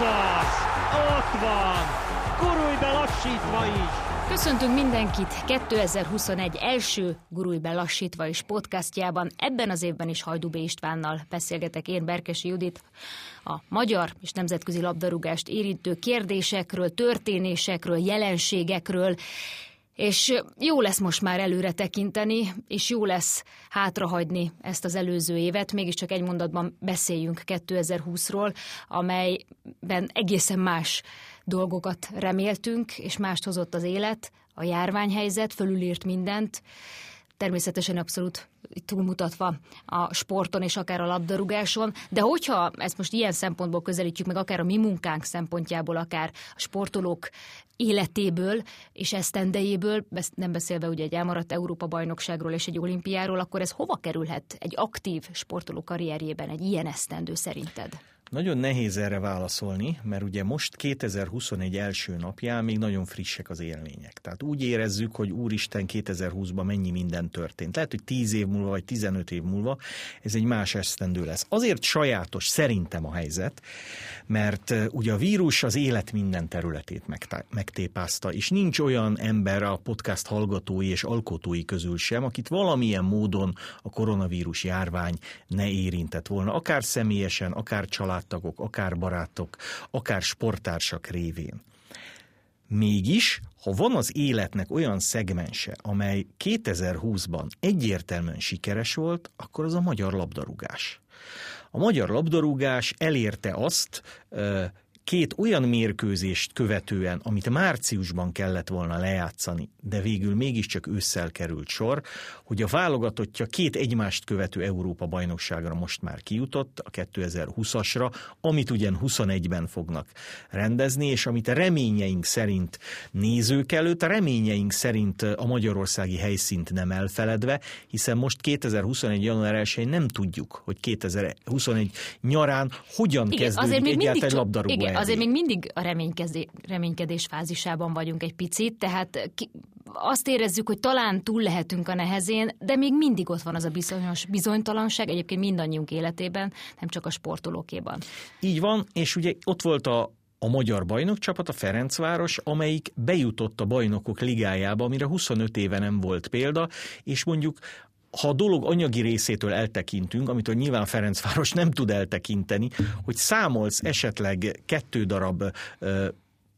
Ez az! Ott van! Gurulj be lassítva is! Köszöntünk mindenkit 2021 első Gurulj be lassítva is podcastjában. Ebben az évben is Hajdubé Istvánnal beszélgetek én, Berkesi Judit, a magyar és nemzetközi labdarúgást érintő kérdésekről, történésekről, jelenségekről, és jó lesz most már előre tekinteni, és jó lesz hátrahagyni ezt az előző évet. Mégiscsak egy mondatban beszéljünk 2020-ról, amelyben egészen más dolgokat reméltünk, és mást hozott az élet, a járványhelyzet, fölülírt mindent, természetesen abszolút túlmutatva a sporton és akár a labdarúgáson, de hogyha ezt most ilyen szempontból közelítjük meg, akár a mi munkánk szempontjából, akár a sportolók életéből és esztendejéből, nem beszélve ugye egy elmaradt Európa-bajnokságról és egy olimpiáról, akkor ez hova kerülhet egy aktív sportoló karrierjében egy ilyen esztendő szerinted? Nagyon nehéz erre válaszolni, mert ugye most 2021 első napján még nagyon frissek az élmények. Tehát úgy érezzük, hogy úristen 2020-ban mennyi minden történt. Lehet, hogy 10 év múlva vagy 15 év múlva ez egy más esztendő lesz. Azért sajátos szerintem a helyzet, mert ugye a vírus az élet minden területét megtépázta, és nincs olyan ember a podcast hallgatói és alkotói közül sem, akit valamilyen módon a koronavírus járvány ne érintett volna, akár személyesen, akár család családtagok, akár barátok, akár sportársak révén. Mégis, ha van az életnek olyan szegmense, amely 2020-ban egyértelműen sikeres volt, akkor az a magyar labdarúgás. A magyar labdarúgás elérte azt két olyan mérkőzést követően, amit márciusban kellett volna lejátszani, de végül mégiscsak ősszel került sor, hogy a válogatottja két egymást követő Európa bajnokságra most már kijutott, a 2020-asra, amit ugyan 21-ben fognak rendezni, és amit a reményeink szerint nézők előtt, a reményeink szerint a magyarországi helyszínt nem elfeledve, hiszen most 2021. január 1 nem tudjuk, hogy 2021 nyarán hogyan igen, kezdődik egyáltalán labdarúgó igen, azért még mindig a reménykedés, reménykedés fázisában vagyunk egy picit, tehát ki, azt érezzük, hogy talán túl lehetünk a nehezén, de még mindig ott van az a bizonyos bizonytalanság, egyébként mindannyiunk életében, nem csak a sportolókéban. Így van, és ugye ott volt a, a magyar bajnokcsapat, a Ferencváros, amelyik bejutott a bajnokok ligájába, amire 25 éve nem volt példa, és mondjuk ha a dolog anyagi részétől eltekintünk, amitől nyilván Ferencváros nem tud eltekinteni, hogy számolsz esetleg kettő darab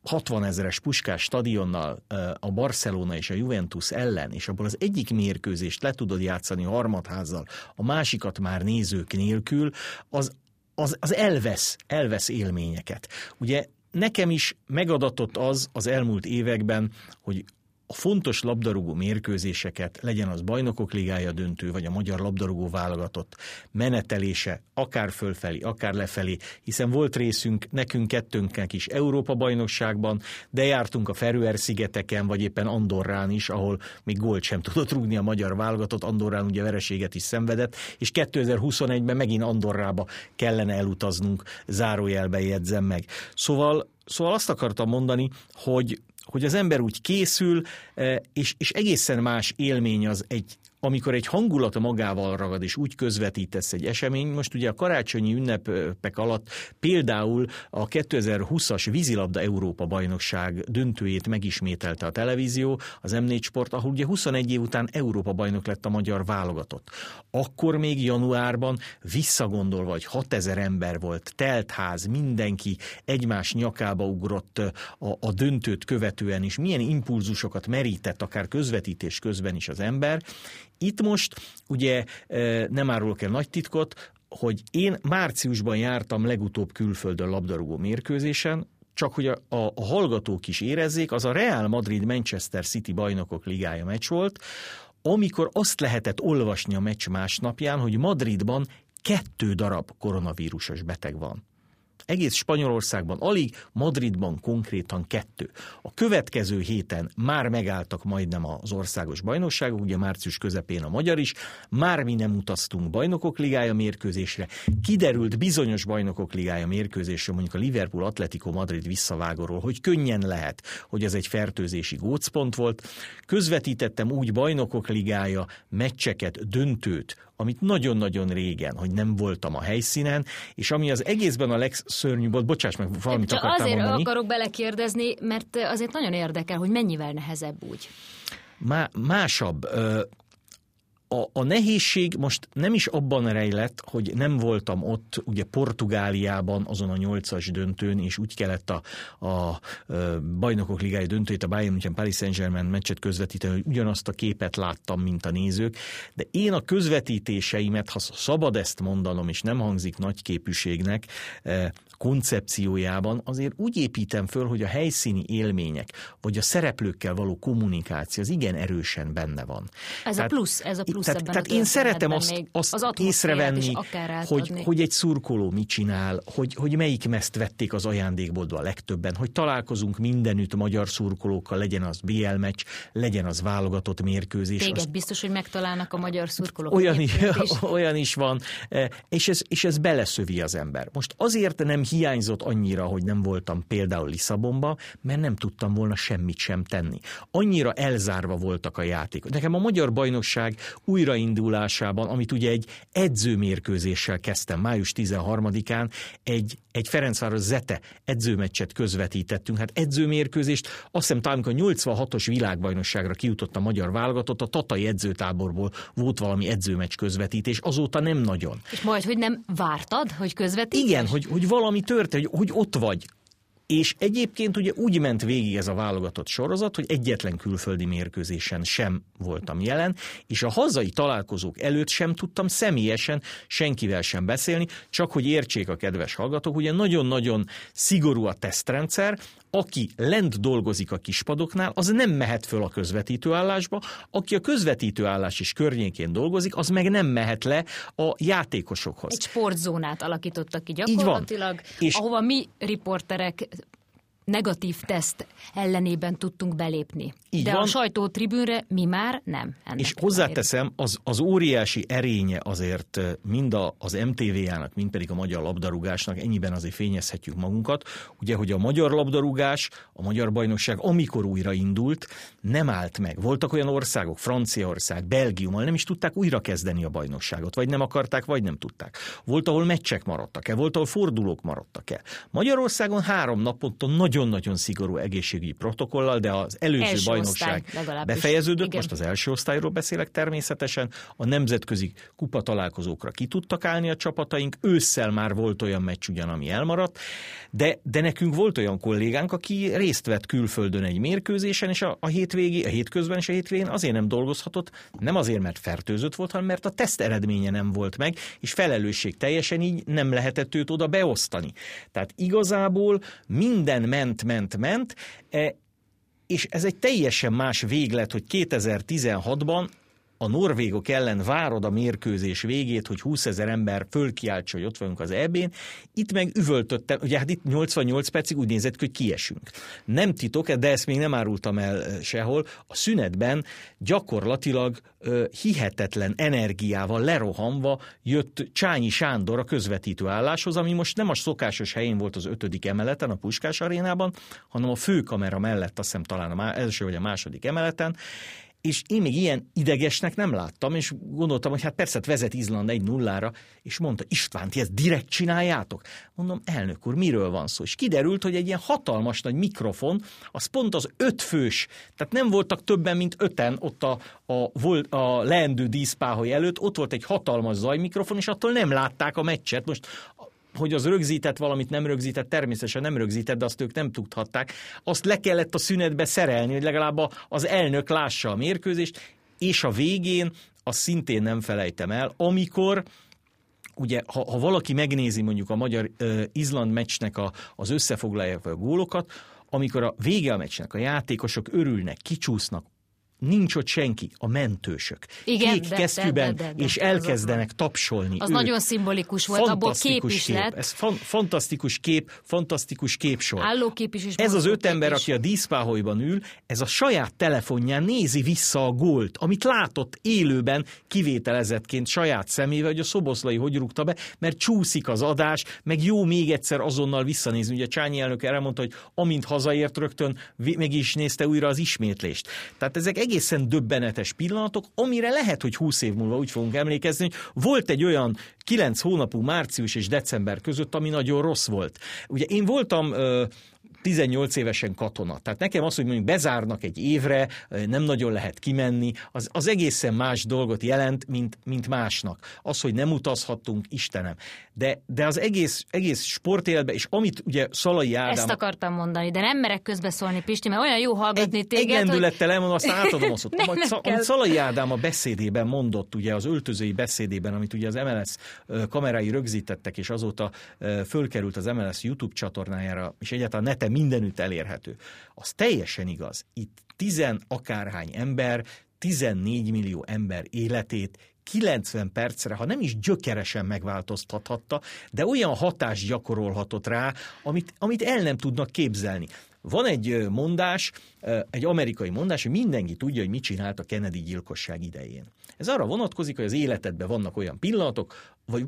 60 ezeres puskás stadionnal a Barcelona és a Juventus ellen, és abból az egyik mérkőzést le tudod játszani harmadházzal, a másikat már nézők nélkül, az, az, az elvesz, elvesz élményeket. Ugye nekem is megadatott az az elmúlt években, hogy a fontos labdarúgó mérkőzéseket, legyen az bajnokok ligája döntő, vagy a magyar labdarúgó válogatott menetelése, akár fölfelé, akár lefelé, hiszen volt részünk nekünk kettőnknek is Európa bajnokságban, de jártunk a Ferőer-szigeteken, vagy éppen Andorrán is, ahol még gólt sem tudott rúgni a magyar válogatott, Andorrán ugye vereséget is szenvedett, és 2021-ben megint Andorrába kellene elutaznunk, zárójelbe jegyzem meg. Szóval Szóval azt akartam mondani, hogy hogy az ember úgy készül, eh, és, és egészen más élmény az egy amikor egy hangulata magával ragad, és úgy közvetítesz egy esemény, most ugye a karácsonyi ünnepek alatt például a 2020-as vízilabda Európa bajnokság döntőjét megismételte a televízió, az M4 Sport, ahol ugye 21 év után Európa bajnok lett a magyar válogatott. Akkor még januárban visszagondolva, hogy 6000 ember volt, telt ház, mindenki egymás nyakába ugrott a, a döntőt követően is, milyen impulzusokat merített akár közvetítés közben is az ember, itt most ugye nem árulok el nagy titkot, hogy én márciusban jártam legutóbb külföldön labdarúgó mérkőzésen, csak hogy a, a, a hallgatók is érezzék, az a Real Madrid-Manchester City bajnokok ligája meccs volt, amikor azt lehetett olvasni a meccs másnapján, hogy Madridban kettő darab koronavírusos beteg van. Egész Spanyolországban alig, Madridban konkrétan kettő. A következő héten már megálltak majdnem az országos bajnokságok, ugye március közepén a magyar is, már mi nem utaztunk bajnokok ligája mérkőzésre, kiderült bizonyos bajnokok ligája mérkőzésre, mondjuk a Liverpool Atletico Madrid visszavágóról, hogy könnyen lehet, hogy ez egy fertőzési gócpont volt. Közvetítettem úgy bajnokok ligája meccseket, döntőt, amit nagyon-nagyon régen, hogy nem voltam a helyszínen, és ami az egészben a legszörnyűbb volt, bocsáss meg, valamit Csak akartam azért mondani. akarok belekérdezni, mert azért nagyon érdekel, hogy mennyivel nehezebb úgy. Má, másabb. A, a nehézség most nem is abban rejlett, hogy nem voltam ott, ugye Portugáliában, azon a nyolcas döntőn, és úgy kellett a, a, a bajnokok ligája döntőjét, a Bayern München Paris Saint-Germain meccset közvetíteni, hogy ugyanazt a képet láttam, mint a nézők, de én a közvetítéseimet, ha szabad ezt mondanom, és nem hangzik nagy képűségnek, koncepciójában azért úgy építem föl, hogy a helyszíni élmények, vagy a szereplőkkel való kommunikáció az igen erősen benne van. Ez tehát, a plusz, ez a plusz tehát, tehát én szeretem azt, azt az észrevenni, hogy, hogy, egy szurkoló mit csinál, hogy, hogy melyik mezt vették az ajándékboltba a legtöbben, hogy találkozunk mindenütt magyar szurkolókkal, legyen az BL meccs, legyen az válogatott mérkőzés. Téged az... biztos, hogy megtalálnak a magyar szurkolók. Olyan is, is. olyan is van, e, és ez, és ez beleszövi az ember. Most azért nem hiányzott annyira, hogy nem voltam például Lisszabonba, mert nem tudtam volna semmit sem tenni. Annyira elzárva voltak a játékok. Nekem a magyar bajnokság újraindulásában, amit ugye egy edzőmérkőzéssel kezdtem május 13-án, egy, egy Ferencváros Zete edzőmeccset közvetítettünk. Hát edzőmérkőzést, azt hiszem talán, amikor a 86-os világbajnokságra kijutott a magyar válogatott, a Tatai edzőtáborból volt valami edzőmeccs közvetítés, azóta nem nagyon. És majd, hogy nem vártad, hogy közvetítés? Igen, hogy, hogy valami történt, hogy, hogy ott vagy, és egyébként ugye úgy ment végig ez a válogatott sorozat, hogy egyetlen külföldi mérkőzésen sem voltam jelen, és a hazai találkozók előtt sem tudtam személyesen senkivel sem beszélni, csak hogy értsék a kedves hallgatók, ugye nagyon-nagyon szigorú a tesztrendszer, aki lent dolgozik a kispadoknál, az nem mehet föl a közvetítőállásba, aki a közvetítőállás is környékén dolgozik, az meg nem mehet le a játékosokhoz. Egy sportzónát alakítottak ki gyakorlatilag, És ahova mi riporterek negatív teszt ellenében tudtunk belépni. Így De van. a sajtótribűnre mi már nem. Ennek És hozzáteszem, az, az óriási erénye azért mind a, az MTV-jának, mind pedig a magyar labdarúgásnak, ennyiben azért fényezhetjük magunkat, ugye, hogy a magyar labdarúgás, a magyar bajnokság, amikor újraindult, nem állt meg. Voltak olyan országok, Franciaország, Belgium, ahol nem is tudták újra kezdeni a bajnokságot, vagy nem akarták, vagy nem tudták. Volt, ahol meccsek maradtak el, volt, ahol fordulók maradtak el. Magyarországon három naponta nagyon-nagyon szigorú egészségügyi protokollal, de az előző Első bajnokság befejeződött, Igen. most az első osztályról beszélek természetesen, a nemzetközi kupa találkozókra ki tudtak állni a csapataink, ősszel már volt olyan meccs ugyan, ami elmaradt, de, de nekünk volt olyan kollégánk, aki részt vett külföldön egy mérkőzésen, és a, a hétvégi, a hétközben és a hétvégén azért nem dolgozhatott, nem azért, mert fertőzött volt, hanem mert a teszt eredménye nem volt meg, és felelősség teljesen így nem lehetett őt oda beosztani. Tehát igazából minden ment, ment, ment, e, és ez egy teljesen más véglet, hogy 2016-ban a norvégok ellen várod a mérkőzés végét, hogy 20 ezer ember fölkiáltsa, hogy ott vagyunk az EB-n. Itt meg üvöltöttem, ugye hát itt 88 percig úgy nézett, hogy kiesünk. Nem titok, de ezt még nem árultam el sehol. A szünetben gyakorlatilag hihetetlen energiával lerohanva jött Csányi Sándor a közvetítő álláshoz, ami most nem a szokásos helyén volt az ötödik emeleten, a Puskás arénában, hanem a főkamera mellett, azt hiszem talán a első vagy a második emeleten, és én még ilyen idegesnek nem láttam, és gondoltam, hogy hát persze vezet Izland egy nullára, és mondta, István, ti ezt direkt csináljátok? Mondom, elnök úr, miről van szó? És kiderült, hogy egy ilyen hatalmas nagy mikrofon, az pont az ötfős, tehát nem voltak többen, mint öten ott a, a, a leendő díszpáholy előtt, ott volt egy hatalmas zajmikrofon, és attól nem látták a meccset. Most hogy az rögzített valamit nem rögzített, természetesen nem rögzített, de azt ők nem tudhatták. Azt le kellett a szünetbe szerelni, hogy legalább az elnök lássa a mérkőzést, és a végén, azt szintén nem felejtem el, amikor ugye, ha, ha valaki megnézi mondjuk a magyar-izland meccsnek a, az összefoglalják a gólokat, amikor a vége a meccsnek a játékosok örülnek, kicsúsznak, nincs ott senki, a mentősök. Igen, Kék de, kesztyűben, de, de, de, és az elkezdenek az tapsolni. Az ők. nagyon szimbolikus volt, abból kép is kép. lett. Ez fan, fantasztikus kép, fantasztikus képsor. Állókép is, és Ez az öt ember, is. aki a díszpáholyban ül, ez a saját telefonján nézi vissza a gólt, amit látott élőben kivételezettként saját szemével, hogy a szoboszlai hogy rúgta be, mert csúszik az adás, meg jó még egyszer azonnal visszanézni. Ugye Csányi elnök elmondta, hogy amint hazaért rögtön meg is nézte újra az ismétlést. Tehát ezek egészen döbbenetes pillanatok, amire lehet, hogy 20 év múlva úgy fogunk emlékezni, hogy volt egy olyan 9 hónapú március és december között, ami nagyon rossz volt. Ugye én voltam 18 évesen katona. Tehát nekem az, hogy mondjuk bezárnak egy évre, nem nagyon lehet kimenni, az, az egészen más dolgot jelent, mint, mint másnak. Az, hogy nem utazhattunk, Istenem. De, de az egész, egész sportéletben, és amit ugye Szalai Ádám... Ezt akartam mondani, de nem merek közbeszólni, Pisti, mert olyan jó hallgatni egy, téged, egy lendülettel hogy... elmondom, aztán átadom azt. nem, nem amit Szalai Ádám a beszédében mondott, ugye az öltözői beszédében, amit ugye az MLS kamerái rögzítettek, és azóta fölkerült az MLS YouTube csatornájára, és egyáltalán neten mindenütt elérhető. Az teljesen igaz. Itt tizen akárhány ember, 14 millió ember életét 90 percre, ha nem is gyökeresen megváltoztathatta, de olyan hatást gyakorolhatott rá, amit, amit el nem tudnak képzelni. Van egy mondás, egy amerikai mondás, hogy mindenki tudja, hogy mit csinált a Kennedy gyilkosság idején. Ez arra vonatkozik, hogy az életedben vannak olyan pillanatok, vagy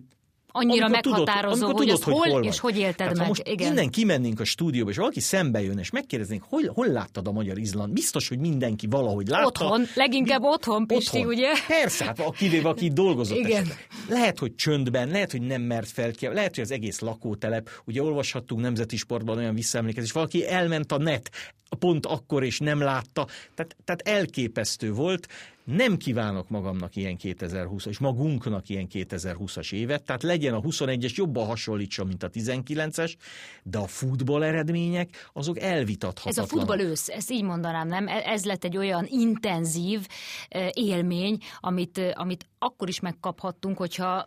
annyira amikor meghatározó, tudod, hogy, tudod, hogy hol, hol és hogy élted Tehát, meg. most Igen. innen kimennénk a stúdióba, és valaki szembe jön, és megkérdeznénk, hol, hol láttad a Magyar Izland? Biztos, hogy mindenki valahogy látta. Otthon, leginkább otthon, Pisti, otthon. ugye? Persze, hát kivéve, aki dolgozott. Igen. Lehet, hogy csöndben, lehet, hogy nem mert fel ki, lehet, hogy az egész lakótelep, ugye olvashattunk nemzeti sportban olyan visszaemlékezés, valaki elment a net pont akkor, és nem látta. Tehát, tehát elképesztő volt, nem kívánok magamnak ilyen 2020 és magunknak ilyen 2020-as évet, tehát legyen a 21-es jobban hasonlítson, mint a 19-es, de a futball eredmények azok elvitathatatlanok. Ez a futball ősz, ezt így mondanám, nem? E- ez lett egy olyan intenzív élmény, amit, amit akkor is megkaphattunk, hogyha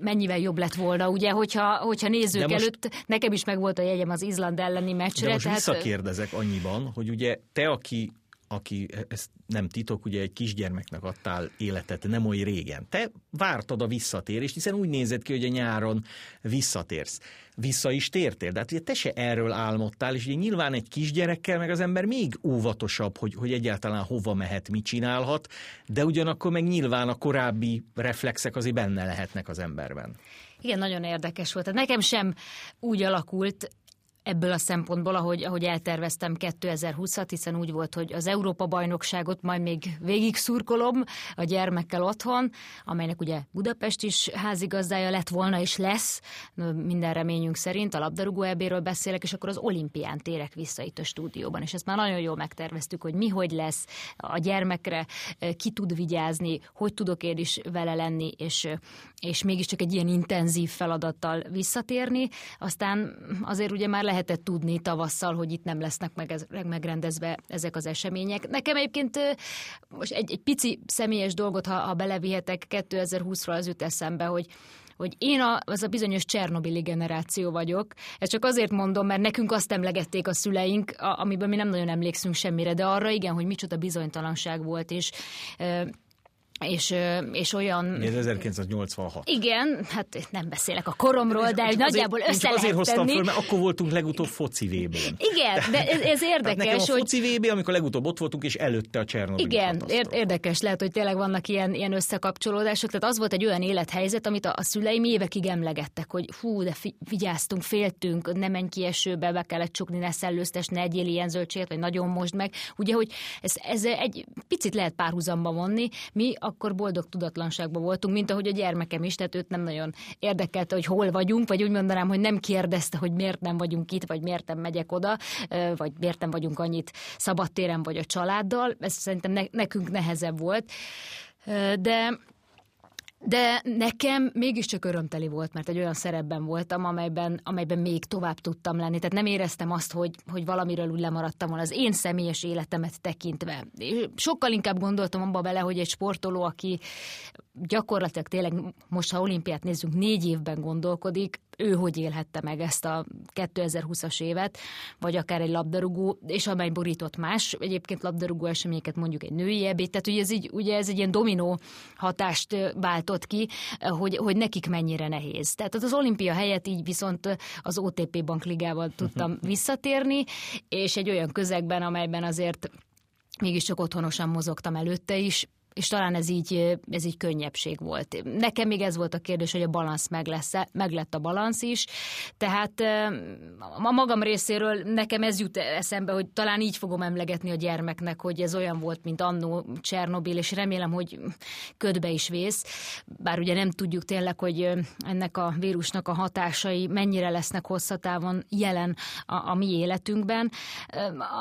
mennyivel jobb lett volna, ugye, hogyha, hogyha nézzük most, előtt, nekem is meg volt a jegyem az Izland elleni meccsre. De most tehát... visszakérdezek annyiban, hogy ugye te, aki aki, e, ez nem titok, ugye egy kisgyermeknek adtál életet nem oly régen. Te vártad a visszatérést, hiszen úgy nézett ki, hogy a nyáron visszatérsz. Vissza is tértél, de hát ugye te se erről álmodtál, és ugye nyilván egy kisgyerekkel meg az ember még óvatosabb, hogy, hogy egyáltalán hova mehet, mit csinálhat, de ugyanakkor meg nyilván a korábbi reflexek azért benne lehetnek az emberben. Igen, nagyon érdekes volt. Tehát nekem sem úgy alakult ebből a szempontból, ahogy, ahogy elterveztem 2020-at, hiszen úgy volt, hogy az Európa-bajnokságot majd még végig szurkolom a gyermekkel otthon, amelynek ugye Budapest is házigazdája lett volna és lesz, minden reményünk szerint, a labdarúgó ebéről beszélek, és akkor az olimpián térek vissza itt a stúdióban, és ezt már nagyon jól megterveztük, hogy mi hogy lesz a gyermekre, ki tud vigyázni, hogy tudok én is vele lenni, és, és mégiscsak egy ilyen intenzív feladattal visszatérni. Aztán azért ugye már lehet lehetett tudni tavasszal, hogy itt nem lesznek meg ez, megrendezve ezek az események. Nekem egyébként most egy, egy pici személyes dolgot, ha, ha belevihetek 2020-ra az jut eszembe, hogy hogy én a, az a bizonyos Csernobili generáció vagyok. Ezt csak azért mondom, mert nekünk azt emlegették a szüleink, a, amiben mi nem nagyon emlékszünk semmire, de arra igen, hogy micsoda bizonytalanság volt, és és, és olyan... Ez 1986. Igen, hát nem beszélek a koromról, de azért, nagyjából össze csak azért hoztam föl, mert akkor voltunk legutóbb foci vb Igen, de ez, ez érdekes, nekem a foci VB, amikor legutóbb ott voltunk, és előtte a Csernobyl Igen, érdekes, lehet, hogy tényleg vannak ilyen, ilyen összekapcsolódások, tehát az volt egy olyan élethelyzet, amit a, a szüleim évekig emlegettek, hogy hú, de fi, vigyáztunk, féltünk, ne menj ki esőbe, be kellett csukni, ne szellőztes, ne egyél ilyen zöldséget, vagy nagyon most meg. Ugye, hogy ez, ez egy picit lehet párhuzamba vonni, mi akkor boldog tudatlanságban voltunk, mint ahogy a gyermekem is, tehát őt nem nagyon érdekelte, hogy hol vagyunk, vagy úgy mondanám, hogy nem kérdezte, hogy miért nem vagyunk itt, vagy miért nem megyek oda, vagy miért nem vagyunk annyit szabadtéren, vagy a családdal. Ez szerintem nekünk nehezebb volt. De de nekem mégiscsak örömteli volt, mert egy olyan szerepben voltam, amelyben, amelyben még tovább tudtam lenni. Tehát nem éreztem azt, hogy, hogy valamiről úgy lemaradtam volna az én személyes életemet tekintve. Sokkal inkább gondoltam abba bele, hogy egy sportoló, aki gyakorlatilag tényleg most, ha olimpiát nézzünk, négy évben gondolkodik, ő hogy élhette meg ezt a 2020-as évet, vagy akár egy labdarúgó, és amely borított más, egyébként labdarúgó eseményeket mondjuk egy női ebéd, tehát ugye ez, így, ugye ez egy ilyen dominó hatást váltott ki, hogy, hogy nekik mennyire nehéz. Tehát az olimpia helyett így viszont az OTP bankligával tudtam visszatérni, és egy olyan közegben, amelyben azért mégiscsak otthonosan mozogtam előtte is, és talán ez így, ez így könnyebbség volt. Nekem még ez volt a kérdés, hogy a balansz meg lesz meg lett a balansz is, tehát a magam részéről nekem ez jut eszembe, hogy talán így fogom emlegetni a gyermeknek, hogy ez olyan volt, mint annó Csernobil, és remélem, hogy ködbe is vész, bár ugye nem tudjuk tényleg, hogy ennek a vírusnak a hatásai mennyire lesznek hosszatávon jelen a, a mi életünkben.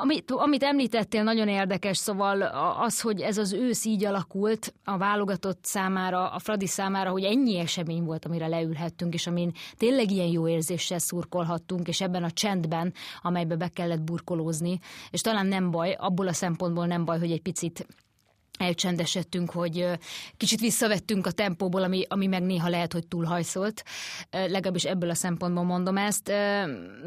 Amit, amit említettél, nagyon érdekes, szóval az, hogy ez az ősz így alakult a válogatott számára, a Fradi számára, hogy ennyi esemény volt, amire leülhettünk, és amin tényleg ilyen jó érzéssel szurkolhattunk, és ebben a csendben, amelybe be kellett burkolózni, és talán nem baj, abból a szempontból nem baj, hogy egy picit elcsendesedtünk, hogy kicsit visszavettünk a tempóból, ami, ami meg néha lehet, hogy túlhajszolt. Legalábbis ebből a szempontból mondom ezt.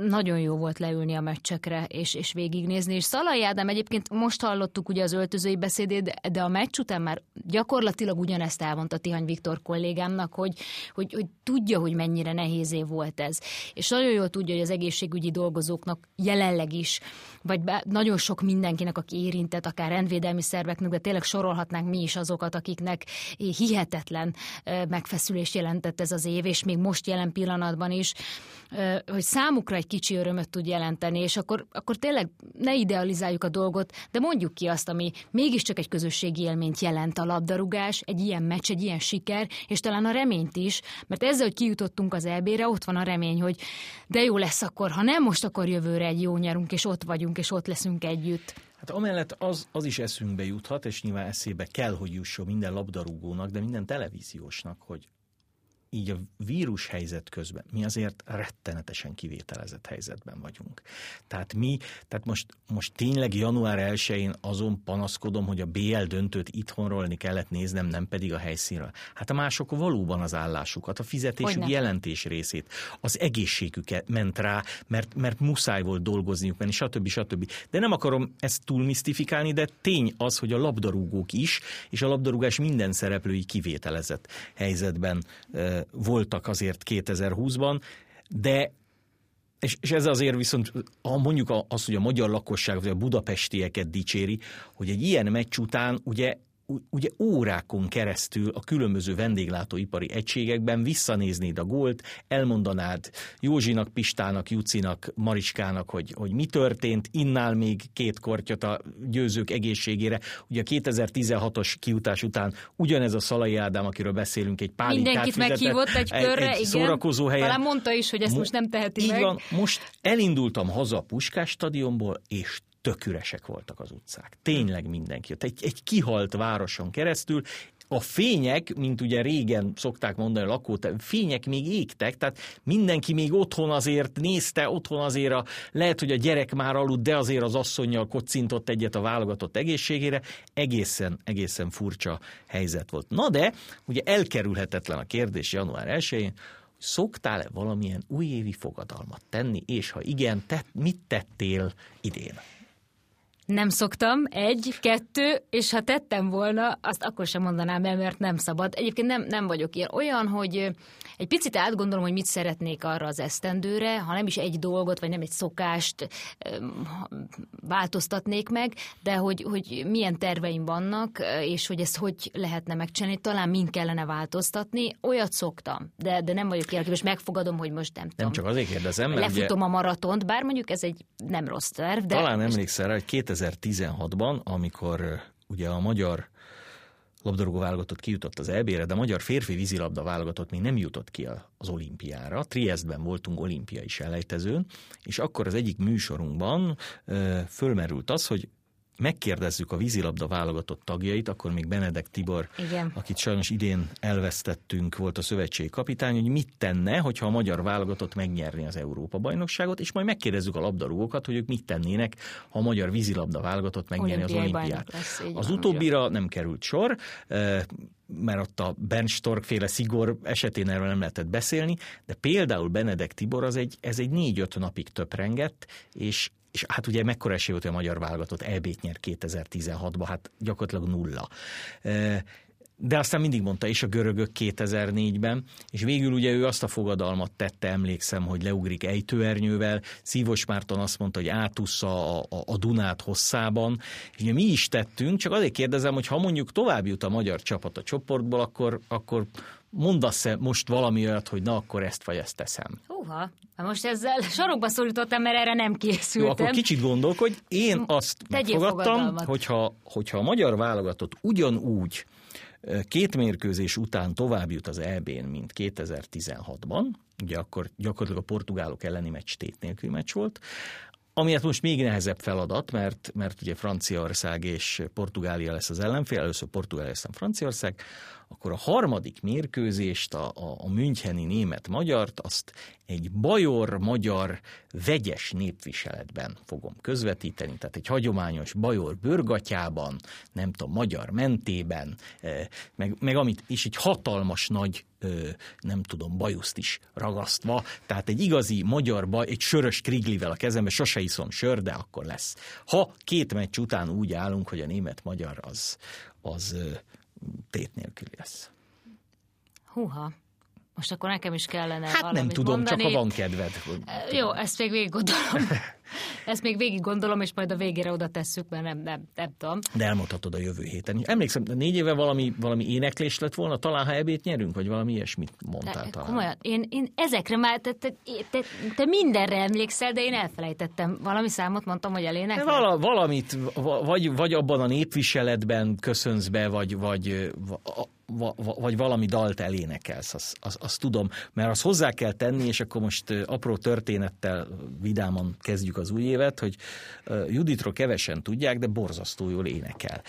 Nagyon jó volt leülni a meccsekre és, és végignézni. És Szalai Ádám egyébként most hallottuk ugye az öltözői beszédét, de a meccs után már gyakorlatilag ugyanezt elmondta Tihany Viktor kollégámnak, hogy, hogy, hogy tudja, hogy mennyire nehéz év volt ez. És nagyon jól tudja, hogy az egészségügyi dolgozóknak jelenleg is, vagy nagyon sok mindenkinek, aki érintett, akár rendvédelmi szerveknek, de tényleg so sorolhatnánk mi is azokat, akiknek hihetetlen megfeszülést jelentett ez az év, és még most jelen pillanatban is, hogy számukra egy kicsi örömöt tud jelenteni, és akkor, akkor tényleg ne idealizáljuk a dolgot, de mondjuk ki azt, ami mégiscsak egy közösségi élményt jelent a labdarúgás, egy ilyen meccs, egy ilyen siker, és talán a reményt is, mert ezzel, hogy kijutottunk az EB-re, ott van a remény, hogy de jó lesz akkor, ha nem most, akkor jövőre egy jó nyarunk, és ott vagyunk, és ott leszünk együtt. Hát amellett az, az is eszünkbe juthat, és nyilván eszébe kell, hogy jusson minden labdarúgónak, de minden televíziósnak, hogy így a vírus helyzet közben mi azért rettenetesen kivételezett helyzetben vagyunk. Tehát mi, tehát most, most tényleg január 1-én azon panaszkodom, hogy a BL döntőt itthonról kellett néznem, nem pedig a helyszínről. Hát a mások valóban az állásukat, a fizetésük jelentés részét, az egészségüket ment rá, mert, mert muszáj volt dolgozniuk menni, stb. stb. De nem akarom ezt túl misztifikálni, de tény az, hogy a labdarúgók is, és a labdarúgás minden szereplői kivételezett helyzetben voltak azért 2020-ban, de és, és ez azért viszont, ha mondjuk az, hogy a magyar lakosság, vagy a budapestieket dicséri, hogy egy ilyen meccs után ugye ugye órákon keresztül a különböző vendéglátóipari egységekben visszanéznéd a gólt, elmondanád Józsinak, Pistának, Jucinak, Mariskának, hogy, hogy mi történt, innál még két kortyot a győzők egészségére. Ugye a 2016-os kiutás után ugyanez a Szalai Ádám, akiről beszélünk, egy pálinkát Mindenkit fizetett, meghívott egy körre, egy igen. szórakozó helyen. Talán mondta is, hogy ezt most nem teheti meg. Van, most elindultam haza a Puskás stadionból, és tök üresek voltak az utcák. Tényleg mindenki jött. Egy, egy kihalt városon keresztül, a fények, mint ugye régen szokták mondani a lakót, fények még égtek, tehát mindenki még otthon azért nézte, otthon azért a, lehet, hogy a gyerek már aludt, de azért az asszonyjal kocintott egyet a válogatott egészségére, egészen, egészen furcsa helyzet volt. Na de, ugye elkerülhetetlen a kérdés január 1-én, szoktál-e valamilyen újévi fogadalmat tenni, és ha igen, te, mit tettél idén? Nem szoktam, egy, kettő, és ha tettem volna, azt akkor sem mondanám el, mert nem szabad. Egyébként nem, nem vagyok ilyen. Olyan, hogy egy picit átgondolom, hogy mit szeretnék arra az esztendőre, ha nem is egy dolgot, vagy nem egy szokást változtatnék meg, de hogy, hogy milyen terveim vannak, és hogy ezt hogy lehetne megcsinálni, talán mind kellene változtatni. Olyat szoktam, de, de nem vagyok ilyen, és megfogadom, hogy most nem, tudom. Nem csak azért kérdezem, mert Lefutom ugye... a maratont, bár mondjuk ez egy nem rossz terv. De talán emlékszel rá, hogy 2016-ban, amikor ugye a magyar labdarúgó válogatott kijutott az EB-re, de a magyar férfi vízilabda válogatott még nem jutott ki az olimpiára. Triestben voltunk olimpiai selejtezőn, és akkor az egyik műsorunkban fölmerült az, hogy megkérdezzük a vízilabda válogatott tagjait, akkor még Benedek Tibor, Igen. akit sajnos idén elvesztettünk, volt a szövetségi kapitány, hogy mit tenne, hogyha a magyar válogatott megnyerni az Európa-bajnokságot, és majd megkérdezzük a labdarúgókat, hogy ők mit tennének, ha a magyar vízilabda válogatott megnyerni az olimpiát. Lesz, az van, utóbbira nem került sor, mert ott a Ben Stork féle szigor esetén erről nem lehetett beszélni, de például Benedek Tibor az egy, ez egy négy-öt napig töprengett, és és hát ugye mekkora esély volt, hogy a magyar válogatott EB-t nyer 2016-ban, hát gyakorlatilag nulla. de aztán mindig mondta, és a görögök 2004-ben, és végül ugye ő azt a fogadalmat tette, emlékszem, hogy leugrik ejtőernyővel, Szívos Márton azt mondta, hogy átussza a, a, a Dunát hosszában, és ugye mi is tettünk, csak azért kérdezem, hogy ha mondjuk tovább jut a magyar csapat a csoportból, akkor, akkor mondasz-e most valami olyat, hogy na akkor ezt vagy ezt teszem? Húha, most ezzel sorokba szorítottam, mert erre nem készültem. Jó, akkor kicsit gondolkodj. Én azt Tegyél fogadtam, hogyha, hogyha a magyar válogatott ugyanúgy két mérkőzés után tovább jut az EB-n, mint 2016-ban, ugye akkor gyakorlatilag a portugálok elleni meccs tét nélkül meccs volt, Amiért most még nehezebb feladat, mert, mert ugye Franciaország és Portugália lesz az ellenfél, először Portugália, aztán Franciaország, akkor a harmadik mérkőzést, a, a, a Müncheni német-magyart, azt egy bajor-magyar vegyes népviseletben fogom közvetíteni, tehát egy hagyományos bajor bőrgatyában, nem tudom, magyar mentében, eh, meg, meg amit, és egy hatalmas nagy nem tudom, bajuszt is ragasztva, tehát egy igazi magyar baj, egy sörös kriglivel a kezembe, sose iszom sör, de akkor lesz. Ha két meccs után úgy állunk, hogy a német-magyar az, az tét nélkül lesz. Húha. Most akkor nekem is kellene Hát nem tudom, mondani. csak ha van kedved. Jó, ezt még végig gondolom. Ezt még végig gondolom, és majd a végére oda tesszük, mert nem, nem, nem tudom. De elmondhatod a jövő héten. Emlékszem, négy éve valami, valami éneklés lett volna, talán ha ebét nyerünk, vagy valami ilyesmit mondtál de, talán. Komolyan, én, én ezekre már, te, te, te, te mindenre emlékszel, de én elfelejtettem. Valami számot mondtam, hogy elénekel? Vala, valamit, vagy, vagy abban a népviseletben köszönsz be, vagy, vagy vagy valami dalt elénekelsz, azt az, az tudom, mert azt hozzá kell tenni, és akkor most apró történettel vidáman kezdjük az új évet, hogy Juditról kevesen tudják, de borzasztó jól énekel.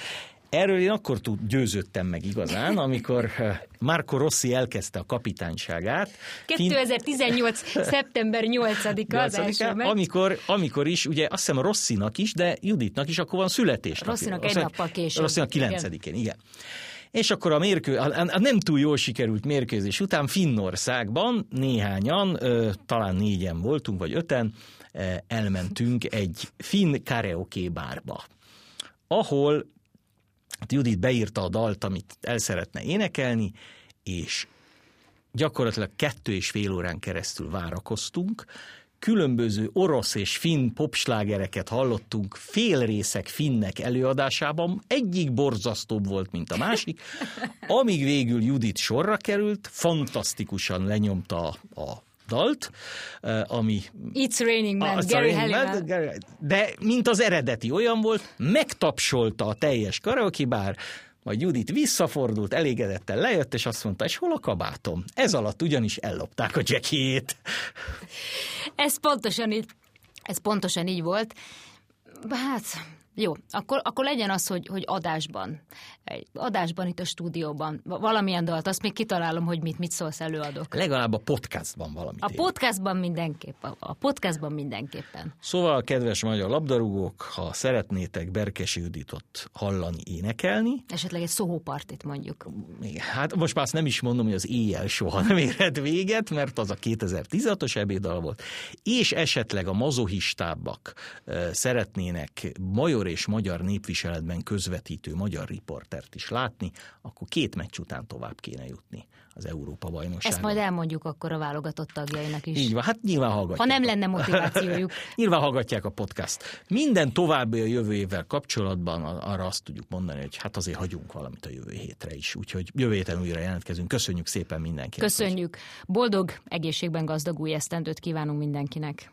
Erről én akkor tud, győződtem meg igazán, amikor Marco Rossi elkezdte a kapitányságát. 2018. Fin... szeptember 8-a az első amikor, amikor is, ugye azt hiszem Rossinak is, de Juditnak is akkor van születésnapja. Rossinak egy nappal később. Rossinak 9-én, igen. igen. És akkor a, mérkő, a nem túl jól sikerült mérkőzés után Finnországban néhányan, talán négyen voltunk, vagy öten, elmentünk egy finn karaoke bárba, ahol Judit beírta a dalt, amit el szeretne énekelni, és gyakorlatilag kettő és fél órán keresztül várakoztunk, különböző orosz és finn popslágereket hallottunk félrészek finnek előadásában, egyik borzasztóbb volt, mint a másik, amíg végül Judit sorra került, fantasztikusan lenyomta a dalt, eh, ami... It's Raining Man, a, Gary Halliwell. De mint az eredeti olyan volt, megtapsolta a teljes karaoke bár, majd Judit visszafordult, elégedettel lejött, és azt mondta, és hol a kabátom? Ez alatt ugyanis ellopták a jackiét. Ez pontosan így, ez pontosan így volt. Hát, jó, akkor, akkor legyen az, hogy, hogy adásban, adásban itt a stúdióban, valamilyen dalt, azt még kitalálom, hogy mit, mit szólsz előadok. Legalább a podcastban valamit. A ér. podcastban mindenképp, a, a podcastban mindenképpen. Szóval, kedves magyar labdarúgók, ha szeretnétek Berkesi Juditot hallani, énekelni. Esetleg egy szóhópartit mondjuk. Hát most már azt nem is mondom, hogy az éjjel soha nem érhet véget, mert az a 2016-os ebédal volt. És esetleg a mazohistábbak szeretnének major magyar és magyar népviseletben közvetítő magyar riportert is látni, akkor két meccs után tovább kéne jutni az Európa bajnokságon. Ezt majd elmondjuk akkor a válogatott tagjainak is. Így van, hát nyilván hallgatják. Ha nem lenne motivációjuk. nyilván hallgatják a podcast. Minden további a jövő évvel kapcsolatban arra azt tudjuk mondani, hogy hát azért hagyunk valamit a jövő hétre is. Úgyhogy jövő héten újra jelentkezünk. Köszönjük szépen mindenkinek. Köszönjük. Boldog, egészségben gazdag új esztendőt kívánunk mindenkinek.